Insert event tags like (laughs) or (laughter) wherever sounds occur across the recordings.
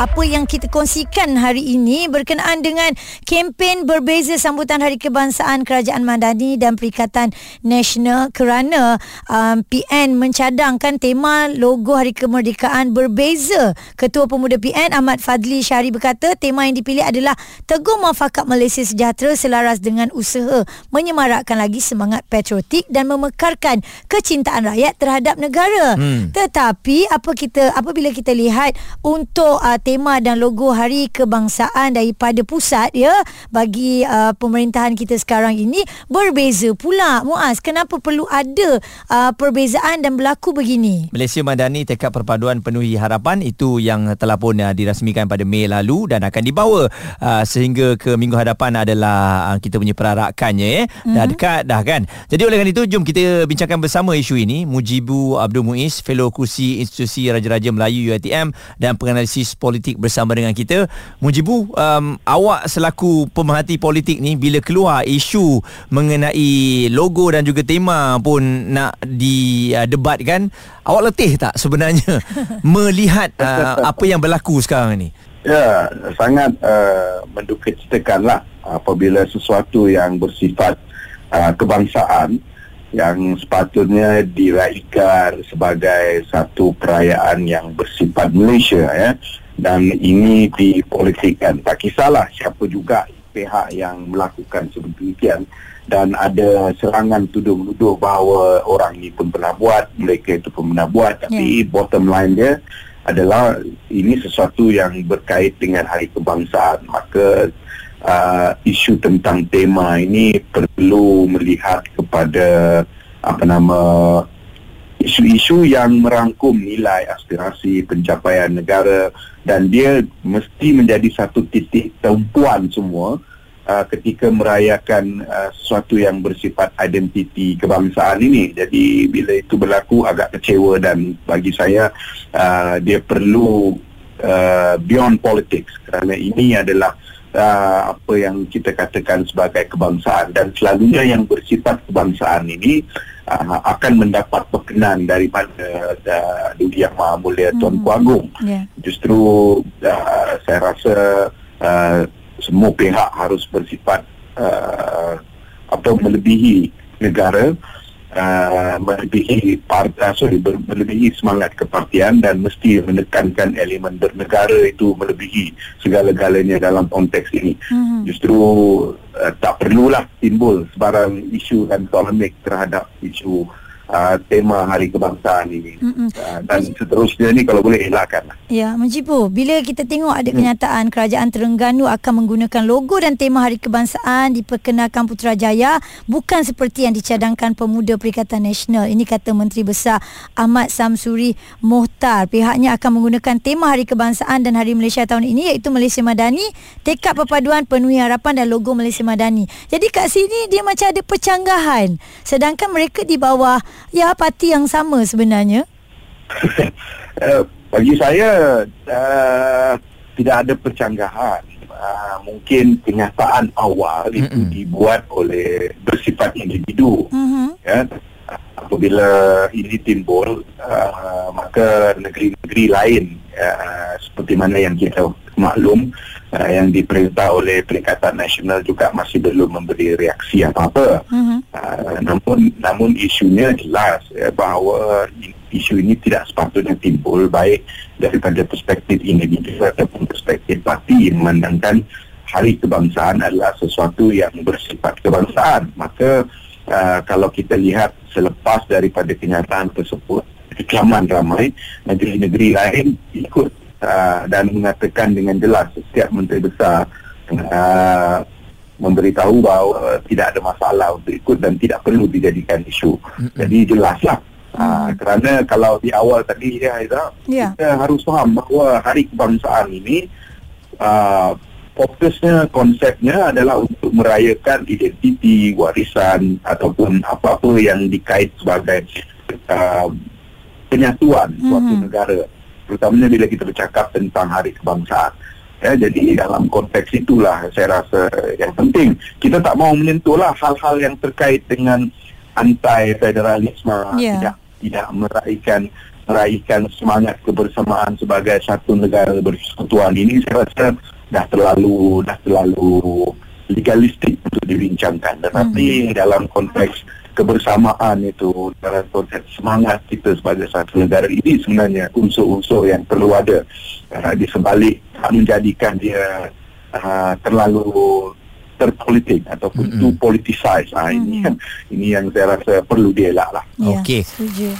apa yang kita kongsikan hari ini berkenaan dengan kempen berbeza sambutan Hari Kebangsaan Kerajaan Madani dan Perikatan Nasional kerana um, PN mencadangkan tema logo Hari Kemerdekaan berbeza. Ketua Pemuda PN Ahmad Fadli Syari berkata tema yang dipilih adalah Teguh Muafakat Malaysia Sejahtera selaras dengan usaha menyemarakkan lagi semangat patriotik dan memekarkan kecintaan rakyat terhadap negara. Hmm. Tetapi apa kita apabila kita lihat untuk uh, tema dan logo Hari Kebangsaan daripada pusat ya bagi uh, pemerintahan kita sekarang ini berbeza pula. Muaz kenapa perlu ada uh, perbezaan dan berlaku begini? Malaysia Madani tekad perpaduan penuhi harapan itu yang telah pun uh, dirasmikan pada Mei lalu dan akan dibawa uh, sehingga ke minggu hadapan adalah uh, kita punya perarakannya eh mm-hmm. dah dekat dah kan? Jadi oleh kerana itu jom kita bincangkan bersama isu ini Mujibu Abdul Muiz fellow kursi institusi Raja-Raja Melayu UiTM dan penganalisis politik politik bersama dengan kita. Mujibu, um, awak selaku pemerhati politik ni bila keluar isu mengenai logo dan juga tema pun nak didebatkan, uh, awak letih tak sebenarnya (laughs) melihat uh, apa yang berlaku sekarang ni? Ya, sangat uh, menduka citakanlah apabila sesuatu yang bersifat uh, kebangsaan yang sepatutnya diraihkan sebagai satu perayaan yang bersifat Malaysia ya dan ini dipolitikkan. Tak kisahlah siapa juga pihak yang melakukan seperti itu dan ada serangan tuduh-menuduh bahawa orang ini pun pernah buat, mereka itu pun pernah buat tapi yeah. bottom line dia adalah ini sesuatu yang berkait dengan hari kebangsaan maka uh, isu tentang tema ini perlu melihat kepada apa nama isu-isu yang merangkum nilai aspirasi pencapaian negara dan dia mesti menjadi satu titik tumpuan semua uh, ketika merayakan uh, sesuatu yang bersifat identiti kebangsaan ini. Jadi bila itu berlaku agak kecewa dan bagi saya uh, dia perlu uh, beyond politics. Kerana ini adalah uh, apa yang kita katakan sebagai kebangsaan. Dan selalunya yang bersifat kebangsaan ini uh, akan mendapat perkenan daripada uh, Duli Yang Maha Mulia Tuan hmm. Agung. Yeah. Justru uh, saya rasa uh, semua pihak harus bersifat uh, apa melebihi negara uh, melebihi part, uh, sorry, melebihi semangat kepartian dan mesti menekankan elemen bernegara itu melebihi segala-galanya dalam konteks ini. Mm-hmm. Justru uh, tak perlulah timbul sebarang isu dan polemik terhadap isu uh, tema Hari Kebangsaan ini. Uh, dan seterusnya ni kalau boleh elakkan. Ya, Menjibu, bila kita tengok ada hmm. kenyataan kerajaan Terengganu akan menggunakan logo dan tema Hari Kebangsaan diperkenalkan Putrajaya bukan seperti yang dicadangkan Pemuda Perikatan Nasional. Ini kata Menteri Besar Ahmad Samsuri Mohtar. Pihaknya akan menggunakan tema Hari Kebangsaan dan Hari Malaysia tahun ini iaitu Malaysia Madani, tekad perpaduan penuhi harapan dan logo Malaysia Madani. Jadi kat sini dia macam ada percanggahan. Sedangkan mereka di bawah ya parti yang sama sebenarnya? uh, (laughs) bagi saya uh, tidak ada percanggahan. Uh, mungkin kenyataan awal Mm-mm. itu dibuat oleh bersifat individu. Mm-hmm. Ya, apabila ini timbul, uh, maka negeri-negeri lain uh, seperti mana yang kita maklum uh, yang diperintah oleh Perikatan Nasional juga masih belum memberi reaksi apa-apa. Uh-huh. Uh, namun namun isunya jelas ya, bahawa isu ini tidak sepatutnya timbul baik daripada perspektif individu ataupun perspektif parti memandangkan hari kebangsaan adalah sesuatu yang bersifat kebangsaan. Maka uh, kalau kita lihat selepas daripada kenyataan tersebut, kecaman ramai negeri-negeri lain ikut uh, dan mengatakan dengan jelas setiap menteri besar uh, memberitahu bahawa tidak ada masalah untuk ikut dan tidak perlu dijadikan isu. Mm-hmm. Jadi jelaslah. Uh, kerana kalau di awal tadi ya Aizah, yeah. kita harus faham bahawa hari kebangsaan ini uh, fokusnya konsepnya adalah untuk merayakan identiti warisan ataupun apa-apa yang dikait sebagai uh, penyatuan suatu mm-hmm. negara terutamanya bila kita bercakap tentang hari kebangsaan. Ya, jadi dalam konteks itulah saya rasa yang penting. Kita tak mau menyentuhlah hal-hal yang terkait dengan anti federalisme Ya. tidak tidak meraihkan meraihkan semangat kebersamaan sebagai satu negara bersekutuan. Ini saya rasa dah terlalu dah terlalu legalistik untuk dibincangkan. Tetapi dalam konteks kebersamaan itu dalam konteks semangat kita sebagai satu negara ini sebenarnya unsur-unsur yang perlu ada uh, di sebalik tak menjadikan dia uh, terlalu terpolitik ataupun Mm-mm. too politicized ah ini kan ini yang saya rasa perlu dielak lah Ya, Okey. Setuju.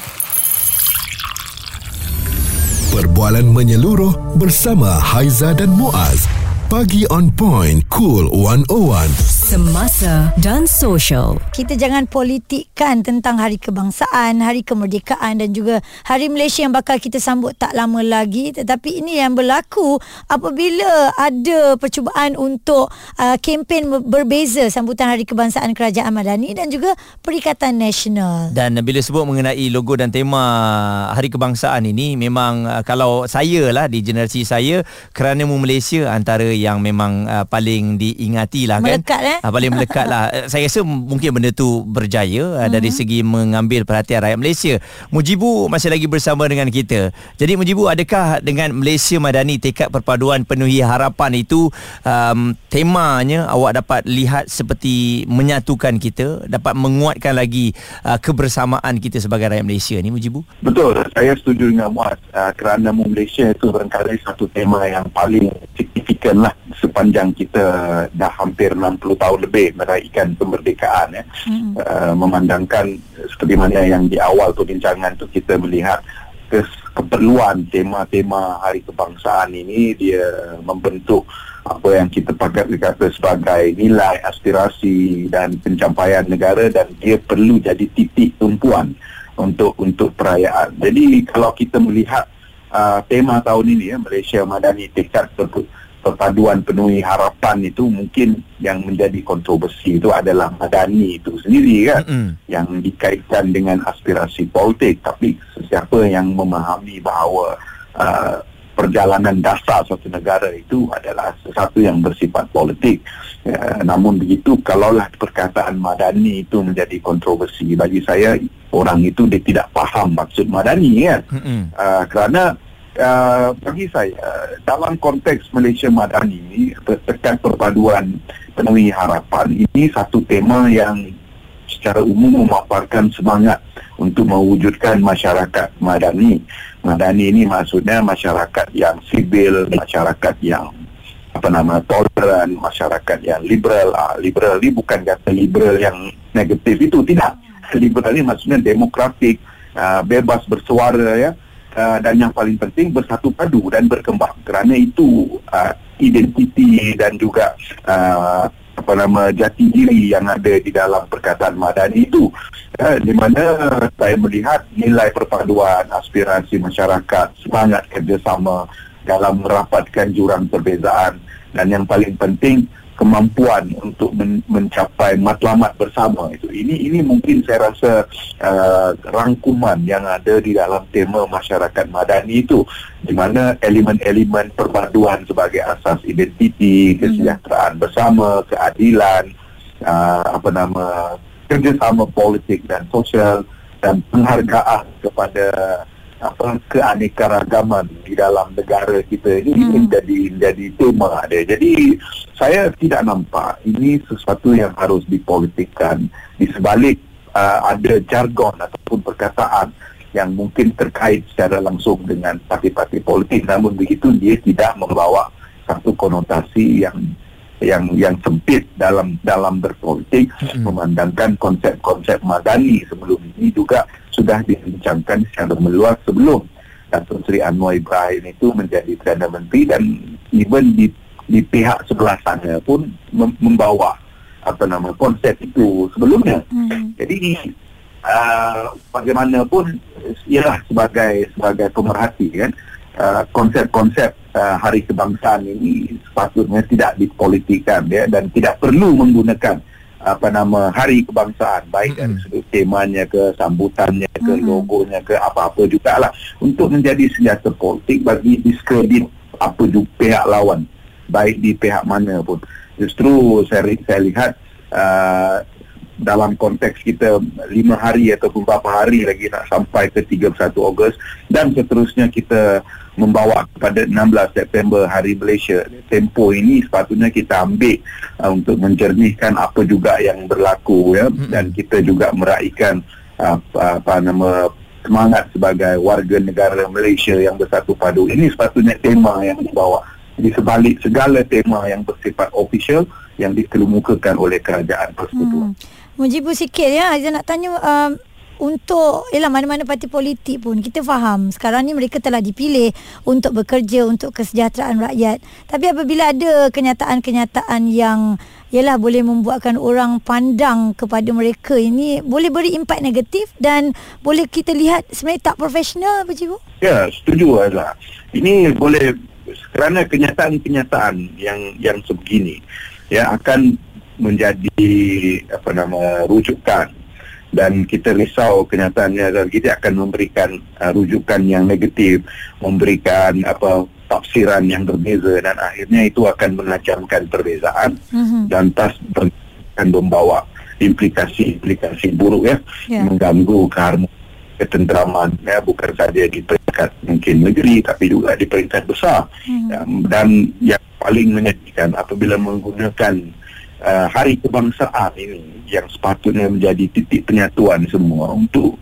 Perbualan menyeluruh bersama Haiza dan Muaz. Pagi on point, cool 101. Semasa dan social. Kita jangan politikkan tentang Hari Kebangsaan, Hari Kemerdekaan dan juga Hari Malaysia yang bakal kita sambut tak lama lagi. Tetapi ini yang berlaku apabila ada percubaan untuk uh, kempen ber- berbeza sambutan Hari Kebangsaan Kerajaan Madani dan juga Perikatan Nasional. Dan bila sebut mengenai logo dan tema Hari Kebangsaan ini memang uh, kalau saya lah di generasi saya kerana mu Malaysia antara yang memang uh, paling diingati lah kan. Melekat, eh? Uh, paling melekat lah. Uh, saya rasa mungkin benda tu berjaya uh, dari segi mengambil perhatian rakyat Malaysia. Mujibu masih lagi bersama dengan kita. Jadi Mujibu adakah dengan Malaysia Madani tekad perpaduan penuhi harapan itu um, temanya awak dapat lihat seperti menyatukan kita, dapat menguatkan lagi uh, kebersamaan kita sebagai rakyat Malaysia ni Mujibu? Betul, saya setuju dengan Muaz uh, kerana Malaysia itu barangkali satu tema yang paling signifikan lah sepanjang kita dah hampir 60 tahun lebih meraihkan kemerdekaan ya. Hmm. Uh, memandangkan seperti mana yang di awal perbincangan tu kita melihat kes- keperluan tema-tema hari kebangsaan ini dia membentuk apa yang kita pakai kata sebagai nilai aspirasi dan pencapaian negara dan dia perlu jadi titik tumpuan untuk untuk perayaan. Jadi kalau kita melihat uh, tema tahun ini ya Malaysia Madani tekad perpaduan penuhi harapan itu mungkin yang menjadi kontroversi itu adalah Madani itu sendiri kan Mm-mm. yang dikaitkan dengan aspirasi politik tapi sesiapa yang memahami bahawa uh, perjalanan dasar suatu negara itu adalah sesuatu yang bersifat politik uh, namun begitu kalaulah perkataan madani itu menjadi kontroversi bagi saya orang itu dia tidak faham maksud madani kan Mm-mm. uh, kerana uh, bagi saya dalam konteks Malaysia Madani ini tekan perpaduan penuhi harapan ini satu tema yang secara umum memaparkan semangat untuk mewujudkan masyarakat madani. Madani ini maksudnya masyarakat yang sibil, masyarakat yang apa nama toleran, masyarakat yang liberal. Ah, liberal ini bukan kata liberal yang negatif itu tidak. Liberal ini maksudnya demokratik, ah, bebas bersuara ya. Uh, dan yang paling penting bersatu padu dan berkembang. Kerana itu uh, identiti dan juga uh, apa nama jati diri yang ada di dalam perkataan madani itu. Uh, di mana saya melihat nilai perpaduan aspirasi masyarakat semangat kerjasama dalam merapatkan jurang perbezaan. Dan yang paling penting kemampuan untuk men- mencapai matlamat bersama itu. Ini ini mungkin saya rasa uh, rangkuman yang ada di dalam tema masyarakat madani itu di mana elemen-elemen perpaduan sebagai asas identiti kesejahteraan bersama keadilan uh, apa nama kerjasama politik dan sosial dan penghargaan kepada apa keanekaragaman di dalam negara kita ini Hmm. menjadi menjadi tema ada. Jadi saya tidak nampak ini sesuatu yang harus dipolitikkan di sebalik uh, ada jargon ataupun perkataan yang mungkin terkait secara langsung dengan parti-parti politik namun begitu dia tidak membawa satu konotasi yang yang yang sempit dalam dalam berpolitik Mm-mm. memandangkan konsep-konsep madani sebelum ini juga sudah dibincangkan secara meluas sebelum Datuk Seri Anwar Ibrahim itu menjadi Perdana Menteri dan even di di pihak sebelah sana pun mem- membawa apa nama konsep itu sebelumnya. Hmm. Jadi uh, bagaimanapun ialah sebagai sebagai pemerhati kan uh, konsep-konsep uh, hari kebangsaan ini sepatutnya tidak dipolitikan ya dan tidak perlu menggunakan apa nama hari kebangsaan baik dari sudut temanya ke sambutannya ke logonya ke apa-apa juga lah untuk menjadi senjata politik bagi diskredit apa juga pihak lawan baik di pihak mana pun. Justru saya, saya lihat uh, dalam konteks kita lima hari ataupun beberapa hari lagi nak sampai ke 31 Ogos dan seterusnya kita membawa kepada 16 September Hari Malaysia. Tempo ini sepatutnya kita ambil uh, untuk menjernihkan apa juga yang berlaku ya dan kita juga meraihkan uh, apa nama semangat sebagai warga negara Malaysia yang bersatu padu. Ini sepatutnya tema yang dibawa di sebalik segala tema yang bersifat official yang dikemukakan oleh kerajaan persekutuan. Hmm. Mujibu sikit ya Aizah nak tanya um, untuk ialah mana-mana parti politik pun kita faham sekarang ni mereka telah dipilih untuk bekerja untuk kesejahteraan rakyat tapi apabila ada kenyataan-kenyataan yang ialah boleh membuatkan orang pandang kepada mereka ini boleh beri impak negatif dan boleh kita lihat sebenarnya tak profesional apa cikgu? Ya, setuju Azhar. Ini boleh kerana kenyataan-kenyataan yang yang sebegini ya akan menjadi apa nama rujukan dan kita risau kenyataannya dan kita akan memberikan uh, rujukan yang negatif memberikan apa tafsiran yang berbeza dan akhirnya itu akan menacamkan perbezaan mm-hmm. dan tas akan membawa implikasi-implikasi buruk ya yeah. mengganggu keharmonisan ketenteraman ya bukan saja di peringkat mungkin negeri tapi juga di peringkat besar mm-hmm. ya, dan yang paling menyedihkan apabila menggunakan uh, hari kebangsaan ini yang sepatutnya menjadi titik penyatuan semua untuk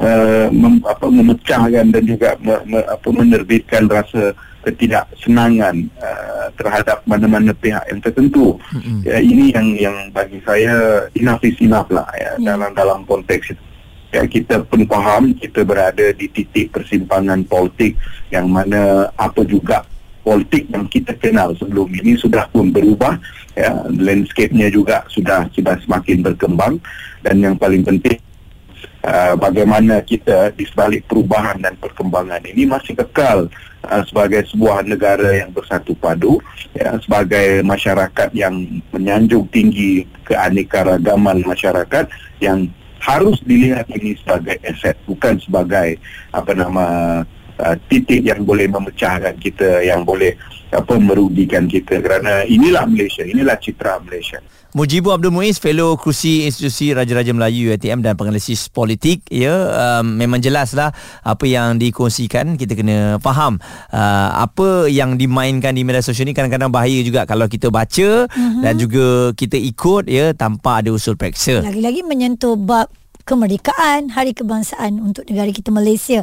uh, mem, apa, memecahkan dan juga me, me, apa, menerbitkan rasa ketidaksenangan uh, terhadap mana-mana pihak yang tertentu. Mm-hmm. Ya, ini yang yang bagi saya enough is enough lah ya, yeah. dalam dalam konteks itu. Ya, kita pun faham kita berada di titik persimpangan politik yang mana apa juga politik yang kita kenal sebelum ini sudah pun berubah ya. Landscape-nya juga sudah sudah semakin berkembang. Dan yang paling penting uh, bagaimana kita di sebalik perubahan dan perkembangan ini masih kekal uh, sebagai sebuah negara yang bersatu padu ya. Sebagai masyarakat yang menyanjung tinggi keanekaragaman masyarakat yang harus dilihat ini sebagai aset bukan sebagai apa nama uh, titik yang boleh memecahkan kita yang boleh apa merugikan kita. Kerana inilah Malaysia inilah citra Malaysia. Mujibu Abdul Muiz fellow kerusi institusi Raja-Raja Melayu UiTM dan penganalisis politik. Ya um, memang jelaslah apa yang dikongsikan. Kita kena faham uh, apa yang dimainkan di media sosial ni kadang-kadang bahaya juga kalau kita baca uh-huh. dan juga kita ikut ya tanpa ada usul periksa. Lagi-lagi menyentuh bab kemerdekaan hari kebangsaan untuk negara kita Malaysia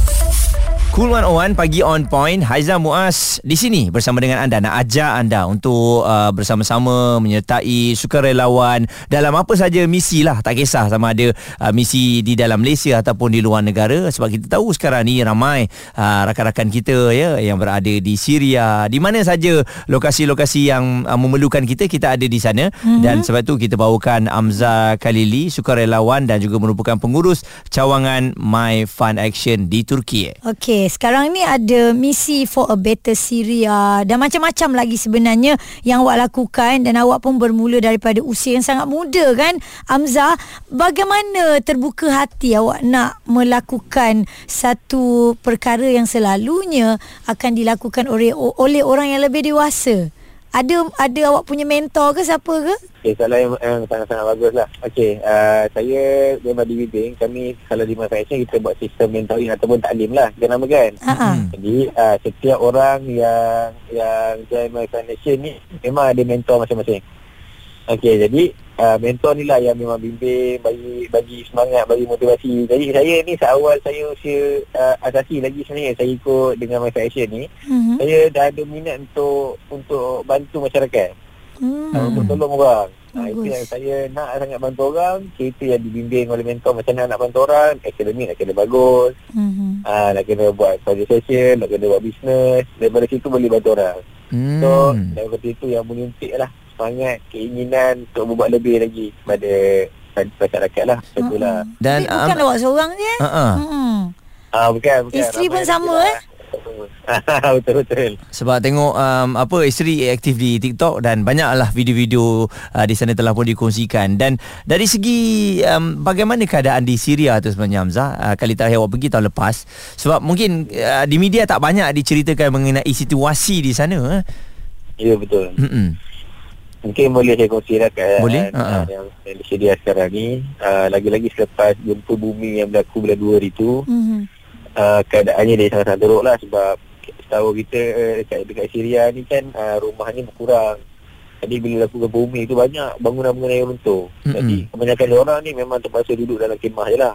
Cool 101 pagi on point. Haiza Muaz di sini bersama dengan anda. Nak ajak anda untuk uh, bersama-sama menyertai sukarelawan dalam apa saja misi lah. Tak kisah sama ada uh, misi di dalam Malaysia ataupun di luar negara. Sebab kita tahu sekarang ni ramai uh, rakan-rakan kita ya yang berada di Syria. Di mana saja lokasi-lokasi yang uh, memerlukan kita kita ada di sana. Mm-hmm. dan sebab tu kita bawakan Amza Khalili sukarelawan dan juga merupakan pengurus cawangan My Fund Action di Turki. Okey Okay, sekarang ni ada misi for a better Syria dan macam-macam lagi sebenarnya yang awak lakukan dan awak pun bermula daripada usia yang sangat muda kan. Amza, bagaimana terbuka hati awak nak melakukan satu perkara yang selalunya akan dilakukan oleh oleh orang yang lebih dewasa? Ada ada awak punya mentor ke siapa ke? Okay, soalan yang, yang sangat-sangat bagus lah. Okay, uh, saya memang dibimbing. Kami kalau di Masa kita buat sistem mentoring ataupun taklim lah. Kita namakan. Uh-huh. Jadi, uh, setiap orang yang yang join Foundation ni memang ada mentor masing-masing. Okay, jadi uh, mentor ni lah yang memang bimbing, bagi bagi semangat, bagi motivasi. Jadi saya ni seawal saya usia uh, asasi lagi sebenarnya saya ikut dengan My Action ni, uh-huh. saya dah ada minat untuk untuk bantu masyarakat. Uh, untuk tolong orang. Uh, itu yang saya nak sangat bantu orang. Cerita yang dibimbing oleh mentor macam mana nak bantu orang. Akademik nak kena bagus. Uh-huh. Uh, nak kena buat project session, nak kena buat bisnes. Daripada situ boleh bantu orang. Uh-huh. So, daripada itu yang menyuntik lah semangat, keinginan untuk berbuat lebih lagi pada masyarakat lah. Itulah. Dan Tapi bukan um, awak seorang je. Uh-uh. Hmm. Ah, bukan, bukan. Isteri pun sama eh? (laughs) semua. Betul-betul. Sebab tengok um, apa isteri aktif di TikTok dan banyaklah video-video uh, di sana telah pun dikongsikan dan dari segi um, bagaimana keadaan di Syria tu sebenarnya Hamzah uh, kali terakhir awak pergi tahun lepas sebab mungkin uh, di media tak banyak diceritakan mengenai situasi di sana eh. Ya betul. Mm-mm. Mungkin boleh saya kongsikan Boleh, uh, ha-ha. yang, yang di Syria sekarang ni. Uh, lagi-lagi selepas gempa bumi yang berlaku bulan 2 hari tu Mhm. uh, keadaannya dia sangat-sangat teruk lah sebab setahu kita uh, dekat, dekat Syria ni kan uh, rumah ni berkurang. Jadi bila lakukan bumi tu banyak bangunan-bangunan yang runtuh. Jadi kebanyakan orang ni memang terpaksa duduk dalam kemah je lah.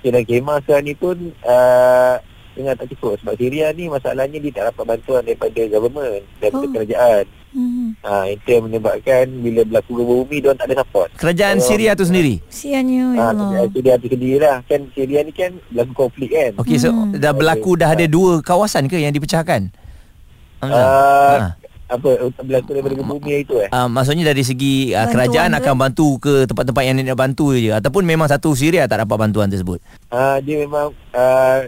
Dan kemah sekarang ni pun uh, dengan tak cukup sebab Syria ni masalahnya dia tak dapat bantuan daripada government daripada Oh. kerajaan Mhm. ha, itu yang menyebabkan bila berlaku gempa bumi dia tak ada support Kerajaan Kalau- Syria tu sendiri. Siannya ya ha, Allah. Syria tu sendiri lah kan Syria ni kan berlaku konflik kan Okey so Hmm. dah berlaku dah ada dua kawasan ke yang dipecahkan? Hamzah? Uh, Ha. apa berlaku daripada gempa bumi itu eh Uh, maksudnya dari segi uh, Bantuan kerajaan ke? akan bantu ke tempat-tempat yang nak bantu je ataupun memang satu Syria tak dapat bantuan tersebut. uh, dia memang uh,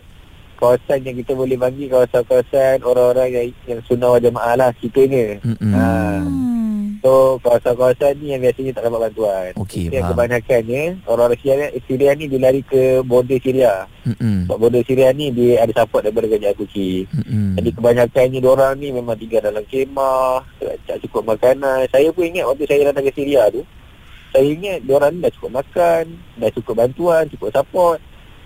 kawasan yang kita boleh bagi kawasan-kawasan orang-orang yang yang sunnah wal jamaah lah Mm-mm. Ah. Hmm. so kawasan-kawasan ni yang biasanya tak dapat bantuan Okey, yang faham. kebanyakannya orang-orang Syria, Syria ni dia lari ke border Syria Mm-mm. sebab border Syria ni dia ada support daripada kerajaan Turki. Jadi kebanyakannya orang ni memang tinggal dalam kemah, tak, tak cukup makanan. Saya pun ingat waktu saya datang ke Syria tu, saya ingat orang ni dah cukup makan, dah cukup bantuan, cukup support.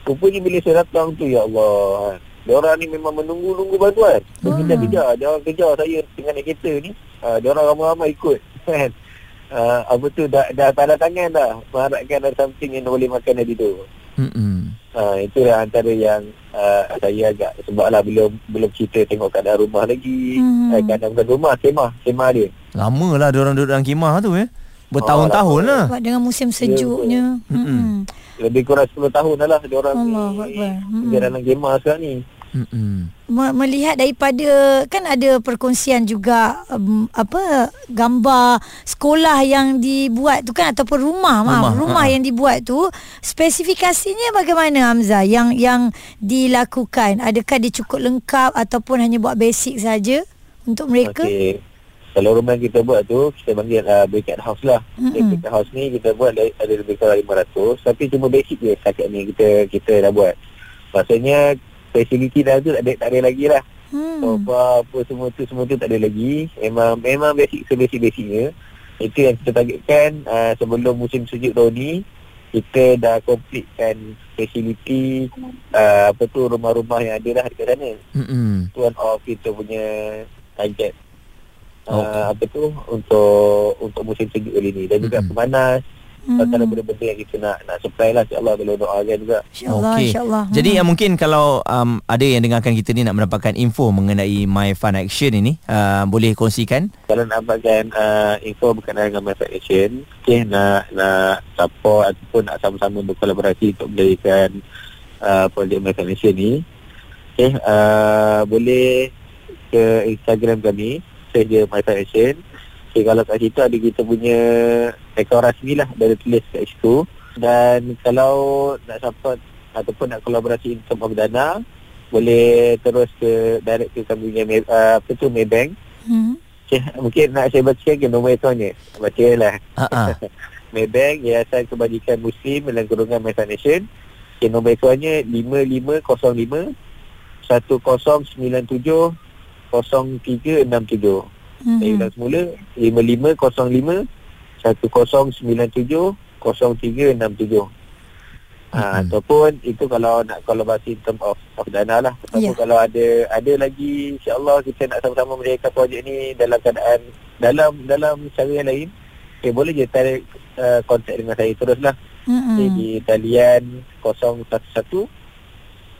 Rupanya bila saya datang tu, ya Allah, orang ni memang menunggu-nunggu bantuan. Dia Ah. kejar-kejar, dia orang kejar saya dengan naik kereta ni. Uh, dia orang ramai-ramai ikut. (laughs) Kan? Uh, apa tu, dah, dah tanda tangan dah. Mengharapkan ada something yang boleh makan dari tu. Mm-mm. Ha, itulah antara yang uh, saya agak sebablah belum belum cerita tengok keadaan rumah lagi. Hmm. Hmm. Eh, keadaan bukan rumah, kemah, kemah dia. Lama lah dia orang duduk dalam kemah tu eh. Bertahun-tahun Oh, lah. Sebab dengan musim sejuknya. Mm-mm. Hmm. Lebih kurang 10 tahun dah lah dia orang ni. Hmm. tinggal dalam kemah sekarang ni. Mm-mm. Me- melihat daripada kan ada perkongsian juga um, apa gambar sekolah yang dibuat tu kan ataupun rumah maaf Rumah, rumah ha. yang dibuat tu spesifikasinya bagaimana Hamzah yang yang dilakukan adakah dia cukup lengkap ataupun hanya buat basic saja untuk mereka Okey. Kalau rumah yang kita buat tu kita panggil uh, briquette house lah. Mm-hmm. Briquette house ni kita buat ada, ada lebih kurang 500 tapi cuma basic je setakat ni kita kita dah buat. Maksudnya facility dah tu tak ada, tak ada lagi lah. hmm. sofa apa semua tu semua tu tak ada lagi memang memang basic sebasic-basicnya itu yang kita targetkan uh, sebelum musim sejuk tahun ni kita dah completekan facility uh, apa tu rumah-rumah yang ada dah dekat sana Mm-mm. tu one of kita punya target Uh, apa tu untuk untuk musim sejuk kali ni dan juga Mm-mm. pemanas Hmm. antara benda-benda yang kita nak nak supply lah insyaAllah kalau doakan juga InsyaAllah Okey. insyaAllah Jadi Hmm. mungkin kalau um, ada yang dengarkan kita ni nak mendapatkan info mengenai My Fun Action ini uh, boleh kongsikan. kalau nak dapatkan uh, info berkenaan dengan My Fat Action okay, nak nak support ataupun nak sama-sama berkolaborasi untuk menjadikan uh, projek My Fat Action ni okay, uh, boleh ke Instagram kami search je My Fat Action okay, kalau kat situ ada kita punya akaun rasmi lah ada tulis kat situ dan kalau nak support ataupun nak kolaborasi in term of dana boleh terus ke direct ke kami punya uh, apa tu Maybank hmm. Okay, mungkin nak saya bacakan ke nombor akaunnya. Baca lah. Ha ah. (laughs) Maybank, Yayasan Kebajikan Muslim dalam kurungan My Foundation. Okay, nombor akaunnya 5505 1097 0367. Hmm. Saya ulang semula 5505 1097 0367. Ha, Mm-mm. ataupun itu kalau nak kolaborasi in term of, of dana lah ataupun Ya. kalau ada ada lagi insyaAllah kita nak sama-sama menjayakan projek ni dalam keadaan dalam dalam cara yang lain okay, boleh je tarik uh, kontak dengan saya terus lah Hmm. okay, di talian 011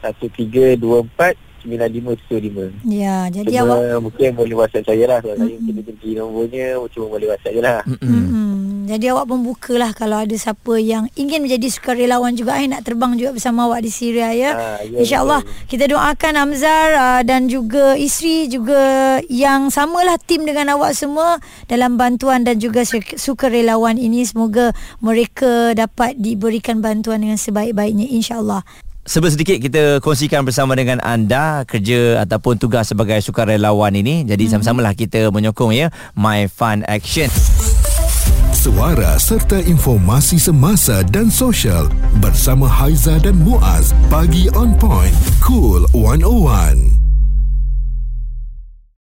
1324 9575 Ya, jadi Cuma awak mungkin boleh whatsapp saya lah Kalau saya Mm-mm. kena beri nombornya Cuma boleh whatsapp je lah Mm-mm. Hmm. Jadi awak membukalah kalau ada siapa yang ingin menjadi sukarelawan juga eh nak terbang juga bersama awak di Syria ya. Ah, ya, InsyaAllah betul. kita doakan Hamzar uh, dan juga isteri juga yang samalah tim dengan awak semua dalam bantuan dan juga su- sukarelawan ini semoga mereka dapat diberikan bantuan dengan sebaik-baiknya insyaAllah. Sebelum sedikit kita kongsikan bersama dengan anda kerja ataupun tugas sebagai sukarelawan ini. Jadi hmm. sama-samalah kita menyokong ya My Fun Action. Suara serta informasi semasa dan sosial bersama Haiza dan Muaz. Pagi on point. Cool 101.